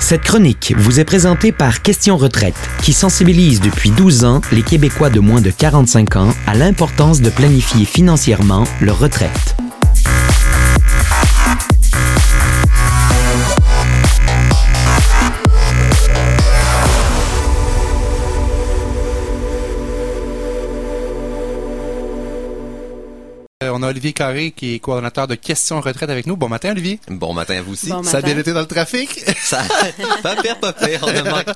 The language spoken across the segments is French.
Cette chronique vous est présentée par Question Retraite, qui sensibilise depuis 12 ans les Québécois de moins de 45 ans à l'importance de planifier financièrement leur retraite. A Olivier Carré qui est coordonnateur de questions retraite avec nous. Bon matin, Olivier. Bon matin à vous aussi. Bon Ça a bien été dans le trafic? Ça, pas pire, pas pire.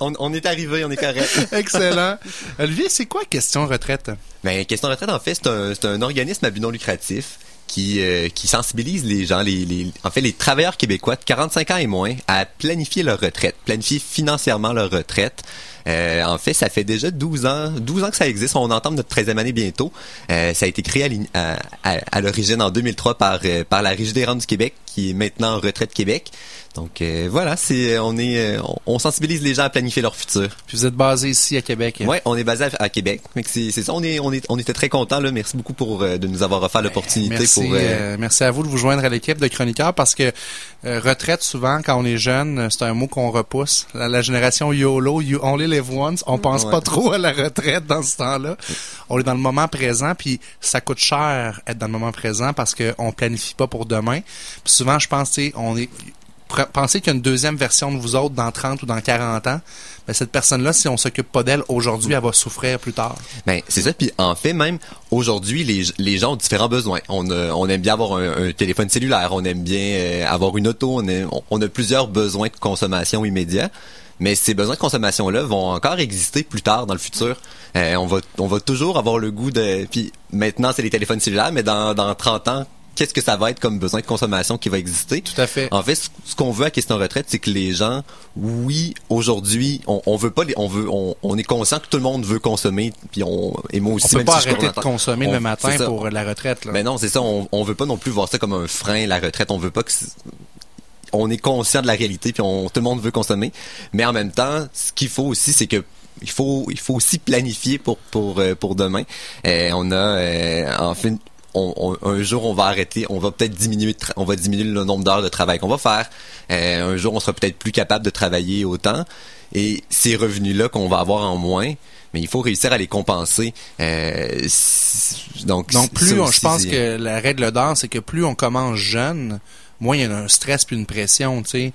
On, on- on est arrivé, on est correct. Excellent. Olivier, c'est quoi question retraite? Ben, Question Retraite, en fait, c'est un, c'est un organisme à but non lucratif qui, euh, qui sensibilise les gens, les, les, en fait, les travailleurs québécois de 45 ans et moins à planifier leur retraite, planifier financièrement leur retraite. Euh, en fait, ça fait déjà 12 ans, 12 ans que ça existe. On entame notre 13e année bientôt. Euh, ça a été créé à l'origine en 2003 par, euh, par la Régie des rentes du Québec, qui est maintenant en retraite Québec. Donc euh, voilà, c'est on est euh, on, on sensibilise les gens à planifier leur futur. Puis vous êtes basé ici à Québec. Ouais, on est basé à, à Québec. C'est c'est ça, on est on est on était très contents là. Merci beaucoup pour euh, de nous avoir offert l'opportunité Merci, pour. euh, euh, merci à vous de vous joindre à l'équipe de chroniqueurs parce que euh, retraite, souvent, quand on est jeune, euh, c'est un mot qu'on repousse. La, la génération YOLO, You Only Live Once, on pense Ouais. pas trop à la retraite dans ce temps-là. On est dans le moment présent, puis ça coûte cher être dans le moment présent parce qu'on planifie pas pour demain. Puis souvent, je pense, on est... Pensez qu'il y a une deuxième version de vous autres dans 30 ou dans 40 ans. Ben, cette personne-là, si on s'occupe pas d'elle aujourd'hui, elle va souffrir plus tard. Ben, c'est ça. Puis en fait, même aujourd'hui, les, les gens ont différents besoins. On, a- on aime bien avoir un, téléphone cellulaire, on aime bien euh, avoir une auto, on- on a plusieurs besoins de consommation immédiat. Mais ces besoins de consommation-là vont encore exister plus tard dans le futur. Euh, on va on va toujours avoir le goût de. Puis maintenant, c'est les téléphones cellulaires, mais dans, dans 30 ans, qu'est-ce que ça va être comme besoin de consommation qui va exister? Tout à fait. En fait, ce qu'on veut à Question Retraite, c'est que les gens, oui, aujourd'hui, on, on veut pas, les, on veut, on, on est conscient que tout le monde veut consommer, puis on, et moi aussi, On peut même pas si je suis arrêter de consommer on- le matin pour la retraite. Là. Mais non, c'est ça. On, on veut pas non plus voir ça comme un frein, la retraite. On veut pas que on est conscient de la réalité, puis on, tout le monde veut consommer. Mais en même temps, ce qu'il faut aussi, c'est que il faut, il faut aussi planifier pour pour euh, pour demain. Euh, on a, euh, en fait, on, on- un jour on va arrêter, on va peut-être diminuer, on va diminuer le nombre d'heures de travail qu'on va faire. Euh, un jour, on sera peut-être plus capable de travailler autant. Et ces revenus-là qu'on va avoir en moins, mais il faut réussir à les compenser. Euh, donc, Donc plus on- je pense que la règle d'or, c'est que plus on commence jeune, moins il y a un stress puis une pression, tu sais.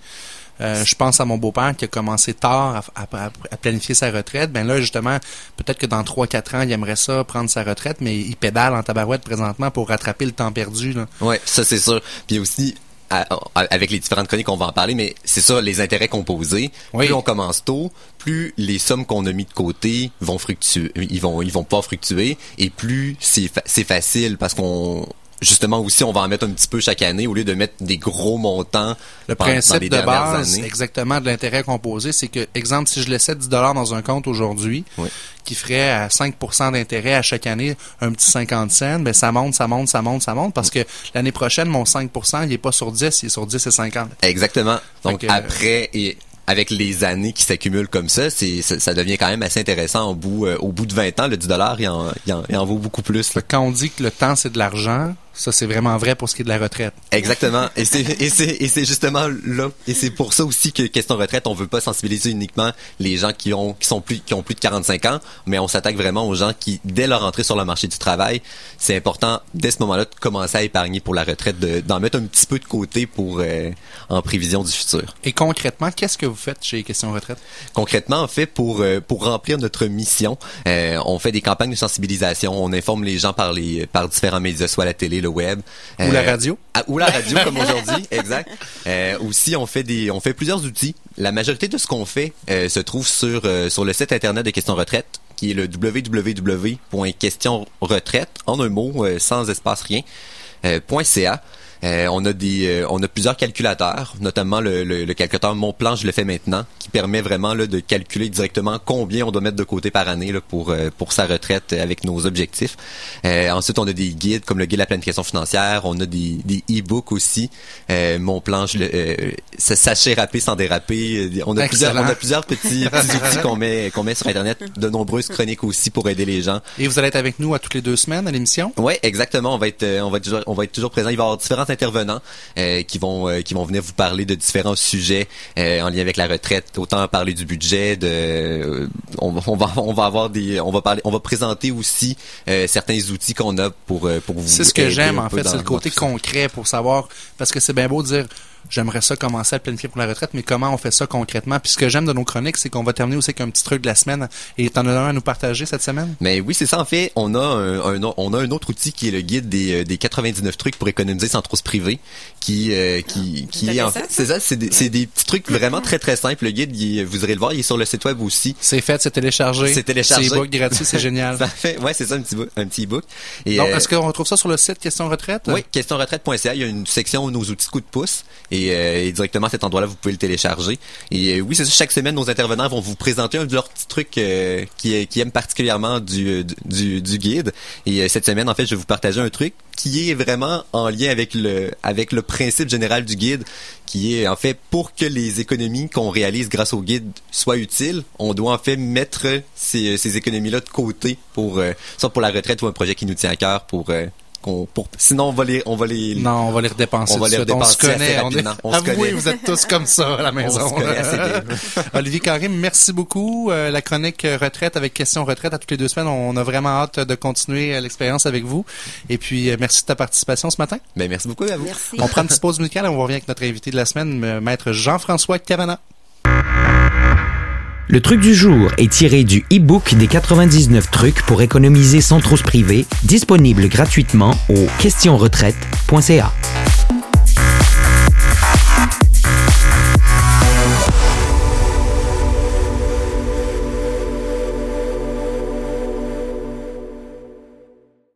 Euh, je pense à mon beau-père qui a commencé tard à, à- à- à planifier sa retraite. Ben là, justement, peut-être que dans 3-4 ans, il aimerait ça prendre sa retraite, mais il pédale en tabarouette présentement pour rattraper le temps perdu. Là. Ouais, ça c'est sûr. Puis aussi à- avec les différentes chroniques, on va en parler, mais c'est ça, les intérêts composés. Oui. Plus on commence tôt, plus les sommes qu'on a mis de côté vont fructuer, ils vont, ils vont pas fructuer, et plus c'est, fa- c'est facile parce qu'on, justement aussi, on va en mettre un petit peu chaque année au lieu de mettre des gros montants. Le pendant- dans principe les de base, années. exactement, de l'intérêt composé, c'est que, exemple, si je laissais 10 dollars dans un compte aujourd'hui, Oui. qui ferait à 5% d'intérêt à chaque année, un petit 50 cents, ben ça monte, ça monte, ça monte, ça monte, parce que l'année prochaine, mon 5% il est pas sur 10, il est sur 10 et 50. Exactement. Donc que- après et avec les années qui s'accumulent comme ça, c'est ça, ça devient quand même assez intéressant au bout euh, au bout de 20 ans, le 10 dollars, il en, il en, il en vaut beaucoup plus. Quand on dit que le temps, c'est de l'argent, ça, c'est vraiment vrai pour ce qui est de la retraite. Exactement. Et c'est justement là et c'est pour ça aussi que question retraite, on veut pas sensibiliser uniquement les gens qui ont qui sont plus qui ont plus de 45 ans, mais on s'attaque vraiment aux gens qui dès leur entrée sur le marché du travail, c'est important dès ce moment-là de commencer à épargner pour la retraite, de- d'en mettre un petit peu de côté pour euh, en prévision du futur. Et concrètement, qu'est-ce que vous faites chez Question Retraite? Concrètement, en fait, pour euh, pour remplir notre mission, euh, on fait des campagnes de sensibilisation. On informe les gens par les par différents médias, soit la télé, le web, Ou la radio? ah, ou la radio comme aujourd'hui, exact. Euh, aussi, on fait des on fait plusieurs outils. La majorité de ce qu'on fait euh, se trouve sur euh, sur le site internet de Question Retraite, qui est le www.questionretraite en un mot, euh, sans espace rien. euh, .ca. Euh, on a des, euh, on a plusieurs calculateurs, notamment le, le, le calculateur Mon Plan, je le fais maintenant, qui permet vraiment là, de calculer directement combien on doit mettre de côté par année là, pour euh, pour sa retraite avec nos objectifs. Euh, ensuite, on a des guides comme le guide de la planification financière, on a des des e-books aussi. Euh, Mon Plan, je le, euh, sa- sachez rapper sans déraper. On a plusieurs, on a plusieurs petits, petits outils qu'on met qu'on met sur internet, de nombreuses chroniques aussi pour aider les gens. Et vous allez être avec nous à toutes les deux semaines à l'émission? Ouais, exactement. On va être, on va être toujours, on va être toujours présent. Il va y avoir différents différents intervenants qui vont qui vont venir vous parler de différents sujets en lien avec la retraite, autant parler du budget, de on, on, va on va avoir des on va parler on va présenter aussi certains outils qu'on a pour pour vous. C'est ce que j'aime en fait, c'est le côté concret pour savoir parce que c'est bien beau de dire j'aimerais ça commencer à planifier pour la retraite, mais comment on fait ça concrètement? Puis ce que j'aime de nos chroniques, c'est qu'on va terminer aussi avec un petit truc de la semaine. Et t'en as un à nous partager cette semaine? Mais oui, c'est ça. En fait, on a un, on a un autre outil qui est le guide des, euh, des 99 trucs pour économiser sans trop se priver, qui, euh, qui, qui est en fait, c'est ça, c'est des, des, petits trucs vraiment très très simples. Le guide, vous irez le voir, il est sur le site web aussi. C'est fait, c'est téléchargé. C'est téléchargé. C'est e-book gratuit, c'est génial. ça fait, ouais, c'est ça, un petit, un petit e-book. Et, Donc, euh, est-ce qu'on retrouve ça sur le site Question Retraite? Oui, questionretraite.ca. Il y a une section où nos outils coup de pouce et, et directement à cet endroit-là, vous pouvez le télécharger. Et euh, oui, c'est chaque semaine, nos intervenants vont vous présenter un de leurs petits trucs euh, qui, aiment particulièrement du, du, guide. Et euh, cette semaine, en fait, je vais vous partager un truc qui est vraiment en lien avec le, avec le principe général du guide, qui est en fait pour que les économies qu'on réalise grâce au guide soient utiles, on doit en fait mettre ces, ces économies-là de côté pour, soit pour la retraite ou un projet qui nous tient à cœur pour sinon on va les on va les non on va les redépenser on va les redépenser on se connaît on, est, on se vous êtes tous comme ça à la maison Olivier Karim merci beaucoup. Euh, la chronique retraite avec question retraite à toutes les deux semaines. On a vraiment hâte de continuer l'expérience avec vous. Et puis euh, merci de ta participation ce matin. Ben merci beaucoup à vous. On prend une petite pause musicale et on revient avec notre invité de la semaine maître Jean-François Cavana le truc du jour est tiré du e-book des 99 trucs pour économiser sans trop se priver, disponible gratuitement au questionretraite.ca.